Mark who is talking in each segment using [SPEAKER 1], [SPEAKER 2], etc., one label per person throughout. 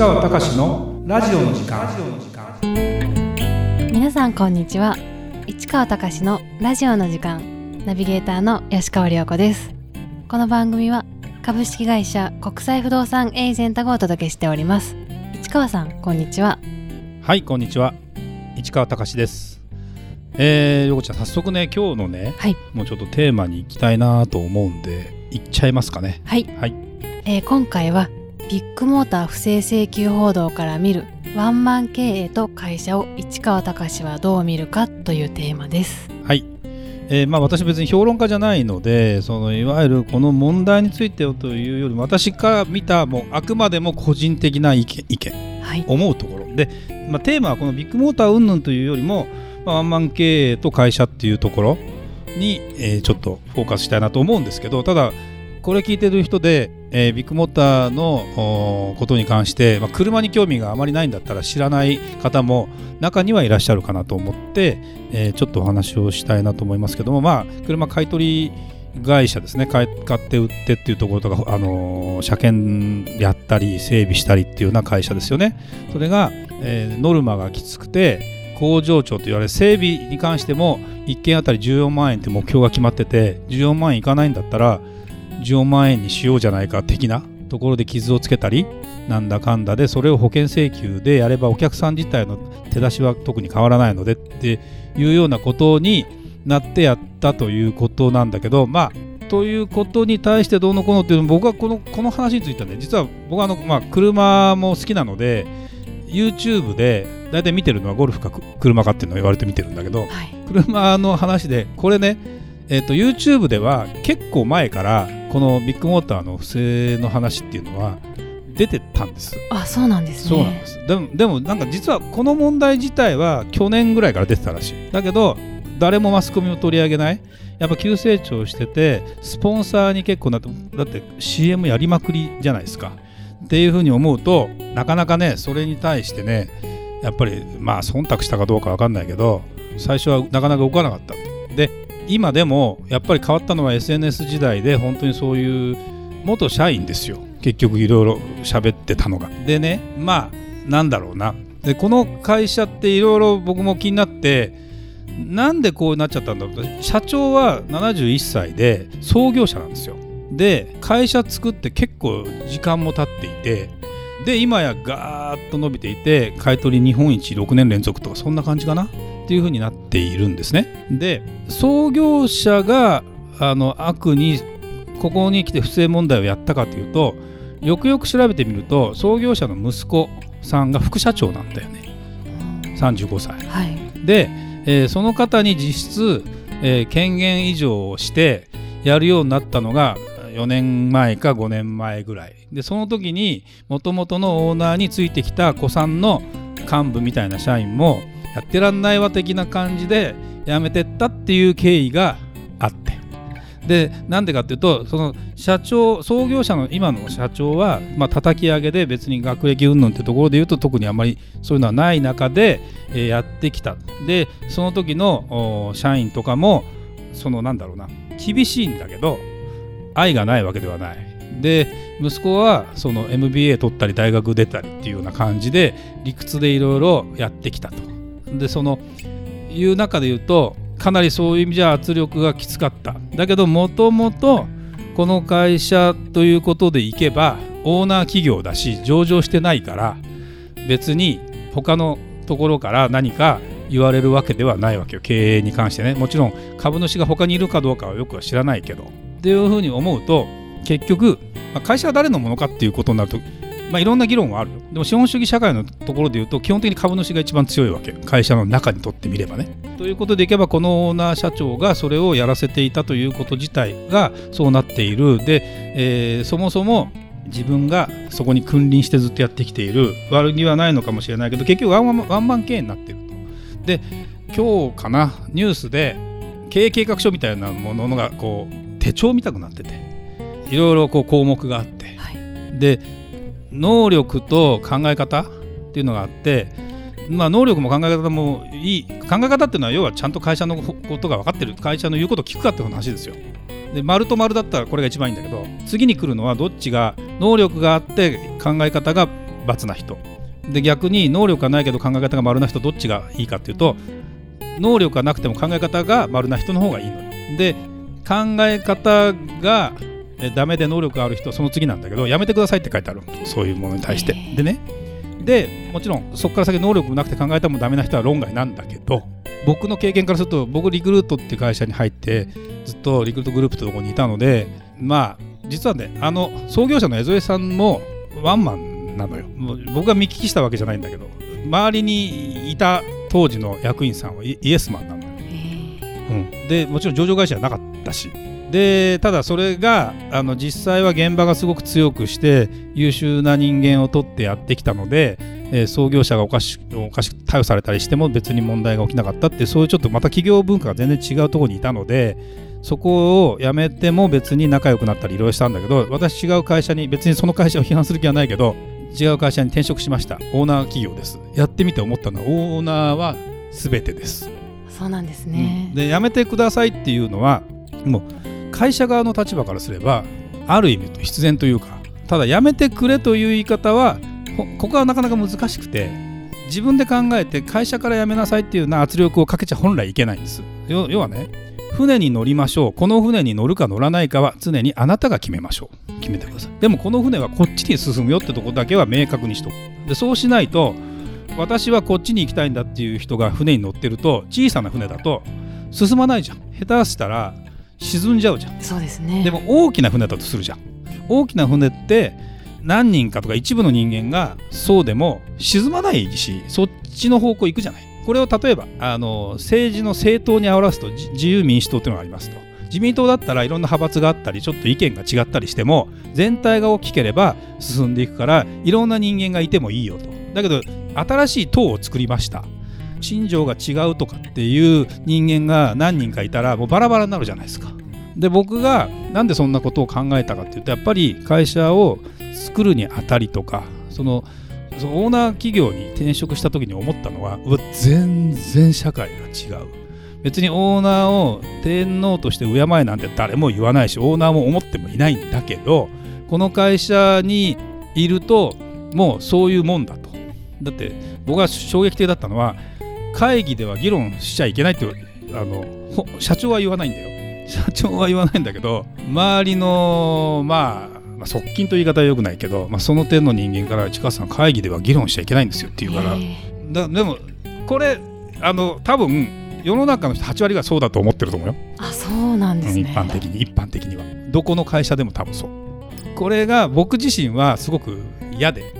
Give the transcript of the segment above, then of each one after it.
[SPEAKER 1] 川隆のラジオの時間。
[SPEAKER 2] 皆さんこんにちは。市川隆のラジオの時間。ナビゲーターの吉川良子です。この番組は株式会社国際不動産エージェントがお届けしております。市川さんこんにちは。
[SPEAKER 1] はいこんにちは。市川隆です。えー、よこちゃん早速ね今日のね、
[SPEAKER 2] はい。
[SPEAKER 1] もうちょっとテーマに行きたいなと思うんで行っちゃいますかね。
[SPEAKER 2] はい、
[SPEAKER 1] はい。
[SPEAKER 2] えー今回はビッグモーター不正請求報道から見るワンマン経営と会社を市川隆はどう見るかというテーマです。
[SPEAKER 1] はい、えーまあ、私別に評論家じゃないのでそのいわゆるこの問題についてというよりも私から見たもうあくまでも個人的な意見意見。
[SPEAKER 2] はい。
[SPEAKER 1] 思うところ。で、まあ、テーマはこのビッグモーター云々というよりも、まあ、ワンマン経営と会社っていうところに、えーちょっとフォーカスしたいなと思うんですけどただこれ聞いてる人で、えービッグモーターのことに関して、まあ、車に興味があまりないんだったら知らない方も中にはいらっしゃるかなと思って、えーちょっとお話をしたいなと思いますけどもまあ車買い取り会社ですね。買買って売ってっていうところとか、あのー車検やったり整備したりっていうような会社ですよね。それが、えーノルマがきつくて工場長と言われ整備に関しても1件あたり14万円って目標が決まってて14万円いかないんだったら14万円にしようじゃないか的なところで傷をつけたりなんだかんだでそれを保険請求でやればお客さん自体の手出しは特に変わらないのでっていうようなことになってやったということなんだけどまあということに対してどうのこうのっていうの僕はこのこの話についてはね実は僕はあの、まあ、車も好きなので YouTube で大体見てるのはゴルフか車かっていうのを言われて見てるんだけど
[SPEAKER 2] はい
[SPEAKER 1] 車の話でこれね、えっと YouTube では結構前からこのビッグモーターの不正の話っていうのは出てたんです。
[SPEAKER 2] あそうなんですね。
[SPEAKER 1] そうなんです。でもでもなんか実はこの問題自体は去年ぐらいから出てたらしい。だけど誰もマスコミを取り上げない。やっぱ急成長しててスポンサーに結構なってだって CM やりまくりじゃないですか。っていうふうに思うとなかなかねそれに対してねやっぱりまあ忖度したかどうかわかんないけど最初はなかなか動かなかった。で今でもやっぱり変わったのは SNS 時代で本当にそういう元社員ですよ。結局いろいろ喋ってたのが。でねまあなんだろうな。でこの会社っていろいろ僕も気になってなんでこうなっちゃったんだろう。と社長は71歳で創業者なんですよ。で会社作って結構時間も経っていてで今やガーッと伸びていて買い取り日本一6年連続とかそんな感じかな。っていう風になっているんですね。で創業者があの悪にここに来て不正問題をやったかというとよくよく調べてみると創業者の息子さんが副社長なんだよね。35歳。
[SPEAKER 2] はい。
[SPEAKER 1] で、えーその方に実質、えー権限移譲をしてやるようになったのが4年前か5年前ぐらい。でその時にもともとのオーナーについてきた子さんの幹部みたいな社員もやってらんないわ的な感じで辞めてったっていう経緯があって。でなんでかっていうとその社長創業者の今の社長は、まあ叩き上げで別に学歴云々ってところで言うと特にあまりそういうのはない中で、えーやってきた。でその時の社員とかもそのなんだろうな厳しいんだけど愛がないわけではない。で息子はその MBA 取ったり大学出たりっていうような感じで理屈でいろいろやってきたと。でそのいう中で言うとかなりそういう意味じゃ圧力がきつかった。だけどもともとこの会社ということでいけばオーナー企業だし上場してないから別に他のところから何か言われるわけではないわけよ。経営に関してね。もちろん株主が他にいるかどうかはよくは知らないけど。っていうふうに思うと結局、ま会社は誰のものかっていうことになると、まあ、いろんな議論はあるよ。でも資本主義社会のところで言うと基本的に株主が一番強いわけ会社の中にとってみればね。ということでいけばこのオーナー社長がそれをやらせていたということ自体がそうなっている。で、えーそもそも自分がそこに君臨してずっとやってきている。悪気はないのかもしれないけど結局ワンワンワンマン経営になっていると。で今日かなニュースで経営計画書みたいなものがこう手帳見たくなってていろいろこう項目があって。
[SPEAKER 2] はい。
[SPEAKER 1] で能力と考え方っていうのがあってまあ能力も考え方もいい。考え方っていうのは要はちゃんと会社のことが分かってる。会社の言うことを聞くかっていう話ですよ。で丸と丸だったらこれが一番いいんだけど次に来るのはどっちが能力があって考え方が×な人。で逆に能力がないけど考え方が丸な人どっちがいいかっていうと能力がなくても考え方が丸な人の方がいいのよ。で考え方がダメで能力がある人はその次なんだけどやめてくださいって書いてある。そういうものに対して、でね。でもちろんそこから先能力なくて考えてもダメな人は論外なんだけど僕の経験からすると僕リクルートっていう会社に入ってずっとリクルートグループってとこにいたのでまあ実はねあの創業者の江添さんもワンマンなのよ。僕が見聞きしたわけじゃないんだけど周りにいた当時の役員さんはイイエスマンなのよ、うん、でもちろん上場会社じゃなかったしでただそれがあの実際は現場がすごく強くして優秀な人間を取ってやってきたので、えー創業者がおかしおかしく逮捕されたりしても別に問題が起きなかったってそういうちょっとまた企業文化が全然違うところにいたのでそこを辞めても別に仲良くなったりいろいろしたんだけど私違う会社に別にその会社を批判する気はないけど違う会社に転職しました。オーナー企業です。やってみて思ったのはオーナーは全てです。
[SPEAKER 2] そうなんですね。
[SPEAKER 1] で辞めてくださいっていうのはもう会社側の立場からすればある意味必然というかただ辞めてくれという言い方はここはなかなか難しくて自分で考えて会社から辞めなさいっていうような圧力をかけちゃ本来いけないんです。要要はね船に乗りましょう。この船に乗るか乗らないかは常にあなたが決めましょう。決めてください。でもこの船はこっちに進むよってとこだけは明確にしとく。でそうしないと私はこっちに行きたいんだっていう人が船に乗ってると小さな船だと進まないじゃん。下手したら沈んじゃうじゃん。
[SPEAKER 2] そうですね。
[SPEAKER 1] でも大きな船だとするじゃん。大きな船って何人かとか一部の人間がそうでも沈まないしそっちの方向行くじゃない。これを例えばあの政治の政党に表すとじ自由民主党っていうのがありますと。自民党だったらいろんな派閥があったりちょっと意見が違ったりしても全体が大きければ進んでいくからいろんな人間がいてもいいよと。だけど新しい党を作りました信条が違うとかっていう人間が何人かいたらもうバラバラになるじゃないですか。で僕がなんでそんなことを考えたかっていうとやっぱり会社を作るにあたりとかそのそのオーナー企業に転職した時に思ったのはうわ全然社会が違う。別にオーナーを天皇として敬えなんて誰も言わないしオーナーも思ってもいないんだけどこの会社にいるともうそういうもんだと。だって僕が衝撃的だったのは会議では議論しちゃいけないってあのほ社長は言わないんだよ。社長は言わないんだけど周りのまあまあ側近という言い方はよくないけど、まあ、その点の人間から近さん会議では議論しちゃいけないんですよって言うから。
[SPEAKER 2] え
[SPEAKER 1] だでもこれあの多分世の中の人8割がそうだと思ってると思うよ、
[SPEAKER 2] ーあそうなんです
[SPEAKER 1] 一
[SPEAKER 2] ね。
[SPEAKER 1] 般的に一般的には。どこの会社でも多分そう。これが僕自身はすごく嫌で。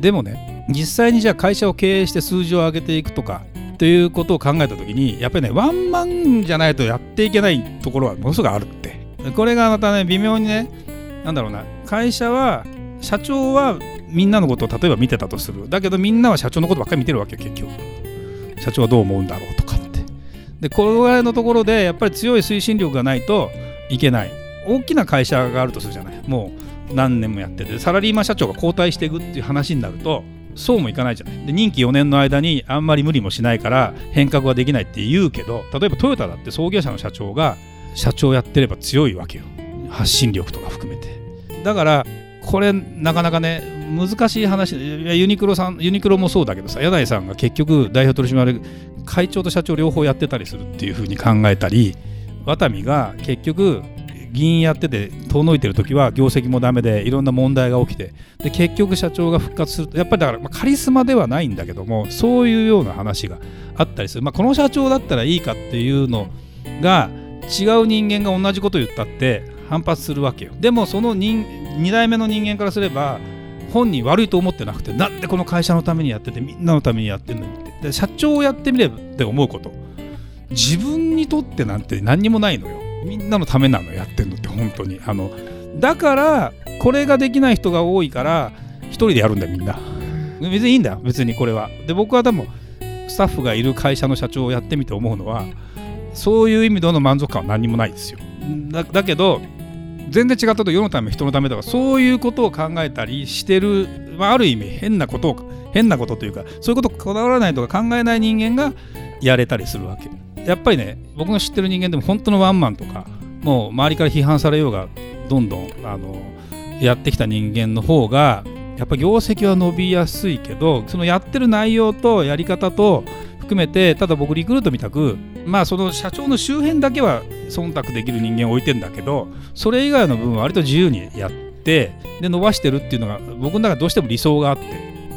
[SPEAKER 1] でもね実際にじゃあ会社を経営して数字を上げていくとかということを考えた時にやっぱりねワンマンじゃないとやっていけないところはものすごくあるって。これがまたね微妙にねなんだろうな会社は社長はみんなのことを例えば見てたとする。だけどみんなは社長のことばっかり見てるわけよ結局。社長はどう思うんだろうとかって。でこのぐらいのところでやっぱり強い推進力がないといけない。大きな会社があるとするじゃない。もう何年もやってて。サラリーマン社長が交代していくっていう話になるとそうもいかないじゃない。で任期4年の間にあんまり無理もしないから変革はできないって言うけど例えばトヨタだって創業者の社長が社長やってれば強いわけよ。発信力とか含めて。だからこれなかなかね難しい話いやユニクロさんユニクロもそうだけどさ柳井さんが結局代表取締役会長と社長両方やってたりするっていうふうに考えたりワタミが結局議員やってて遠のいてる時は業績もダメでいろんな問題が起きてで結局社長が復活するとやっぱりだからカリスマではないんだけどもそういうような話があったりする、まあ、この社長だったらいいかっていうのが違う人間が同じこと言ったって反発するわけよ。でもその人2代目の人間からすれば本人悪いと思ってなくてなんでこの会社のためにやっててみんなのためにやってるのにって。で社長をやってみればって思うこと。自分にとってなんて何にもないのよ。みんなのためなのやってるのって本当に。あのだからこれができない人が多いから一人でやるんだよみんな。別にいいんだよ別にこれは。で僕はでもスタッフがいる会社の社長をやってみて思うのはそういう意味での満足感は何もないですよ。だだけど全然違ったと世のため人のためとかそういうことを考えたりしてる、まあ、ある意味変なことを変なことというかそういうことこだわらないとか考えない人間がやれたりするわけ。やっぱりね僕の知ってる人間でも本当のワンマンとかもう周りから批判されようがどんどんあのやってきた人間の方がやっぱ業績は伸びやすいけどそのやってる内容とやり方と含めてただ僕リクルートみたくまあその社長の周辺だけは忖度できる人間を置いてんだけどそれ以外の部分は割と自由にやってで伸ばしてるっていうのが僕の中でどうしても理想があって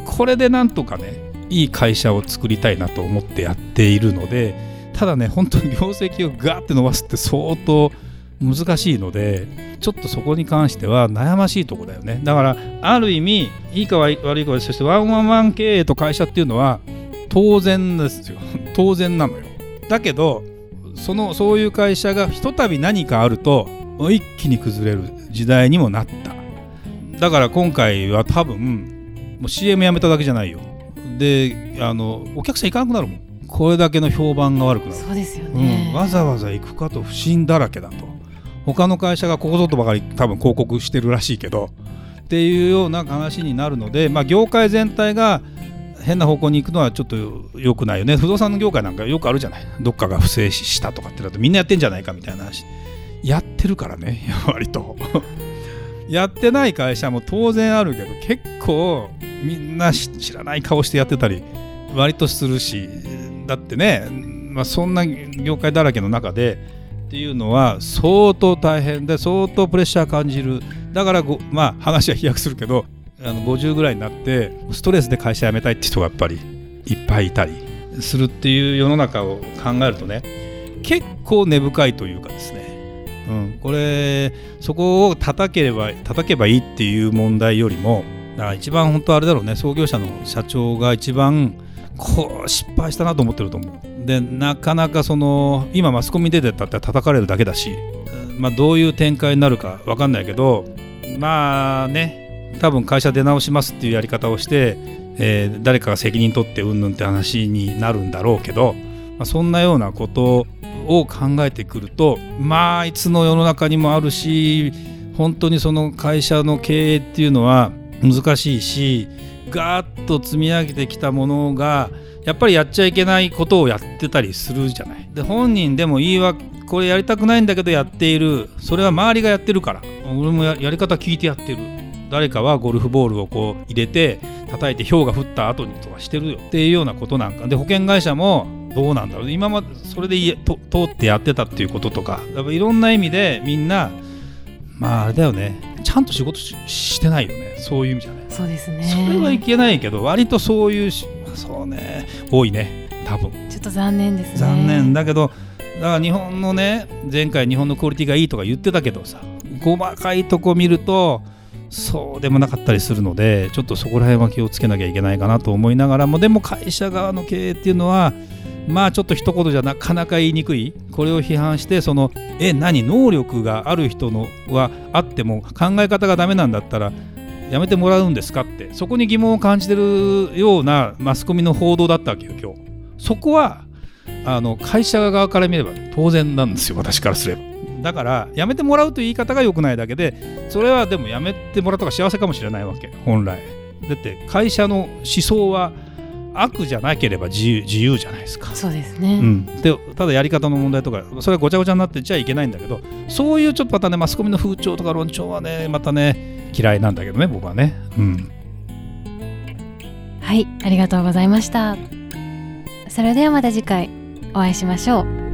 [SPEAKER 1] これでなんとかねいい会社を作りたいなと思ってやっているのでただね本当に業績をガーって伸ばすって相当難しいのでちょっとそこに関しては悩ましいとこだよね。だからある意味いいか悪いかそしてワンワンワン経営と会社っていうのは当然ですよ。当然なのよ。だけどそのそういう会社がひとたび何かあると一気に崩れる時代にもなった。だから今回は多分もう CM やめただけじゃないよ。であのお客さん行かなくなるもん。これだけの評判が悪くなる。
[SPEAKER 2] そうですよね、
[SPEAKER 1] うん、わざわざ行くかと不審だらけだと。他の会社がここぞとばかり多分広告してるらしいけど。っていうような話になるので、まあ、業界全体が変な方向に行くのはちょっと良くないよね。不動産の業界なんかよくあるじゃない。どっかが不正したとかってなるとみんなやってんじゃないかみたいな話。やってるからね。割と。やってない会社も当然あるけど結構みんな知らない顔してやってたり割とするしだってね、まあ、そんな業界だらけの中でっていうのは相当大変で相当プレッシャー感じる。だからまあ話は飛躍するけどあの50ぐらいになってストレスで会社辞めたいって人がやっぱりいっぱいいたりするっていう世の中を考えるとね結構根深いというかですね、うん、これそこを叩ければ叩けばいいっていう問題よりもだから一番本当あれだろうね創業者の社長が一番こう失敗したなと思ってると思う。でなかなかその今マスコミ出てたって叩かれるだけだし、まあ、どういう展開になるか分かんないけどまあね多分会社出直しますっていうやり方をして、えー、誰かが責任取ってうんぬんって話になるんだろうけど、まあ、そんなようなことを考えてくるとまあいつの世の中にもあるし本当にその会社の経営っていうのは難しいしガーッと積み上げてきたものがやっぱりやっちゃいけないことをやってたりするじゃない。で本人でも言い訳これやりたくないんだけどやっている。それは周りがやってるから。俺もやり方聞いてやってる。誰かはゴルフボールをこう入れて叩いて氷が降った後にとかしてるよ。っていうようなことなんか。で保険会社もどうなんだろう。今までそれでと通ってやってたっていうこととか。やっぱいろんな意味でみんなまああれだよね。ちゃんと仕事してないよね。そういう意味じゃね。
[SPEAKER 2] そうですね。
[SPEAKER 1] それはいけないけど割とそういうそうね。多いね。多分。
[SPEAKER 2] ちょっと残念ですね。
[SPEAKER 1] 残念だけどだから日本のね前回日本のクオリティがいいとか言ってたけどさ細かいとこ見るとそうでもなかったりするのでちょっとそこら辺は気をつけなきゃいけないかなと思いながらもでも会社側の経営っていうのはまあちょっと一言じゃなかなか言いにくい。これを批判してそのえ何？能力がある人のはあっても考え方がダメなんだったらやめてもらうんですかって。そこに疑問を感じてるようなマスコミの報道だったわけよ今日。そこはあの会社側から見れば当然なんですよ私からすれば。だからやめてもらうという言い方が良くないだけでそれはでもやめてもらった方が幸せかもしれないわけ本来。だって会社の思想は悪じゃなければ自由自由じゃないですか。
[SPEAKER 2] そうですね、
[SPEAKER 1] うん、でただやり方の問題とかそれはごちゃごちゃになってちゃいけないんだけどそういうちょっとまたねマスコミの風潮とか論調はねまたね嫌いなんだけどね僕はね。うん。
[SPEAKER 2] はいありがとうございました。それではまた次回お会いしましょう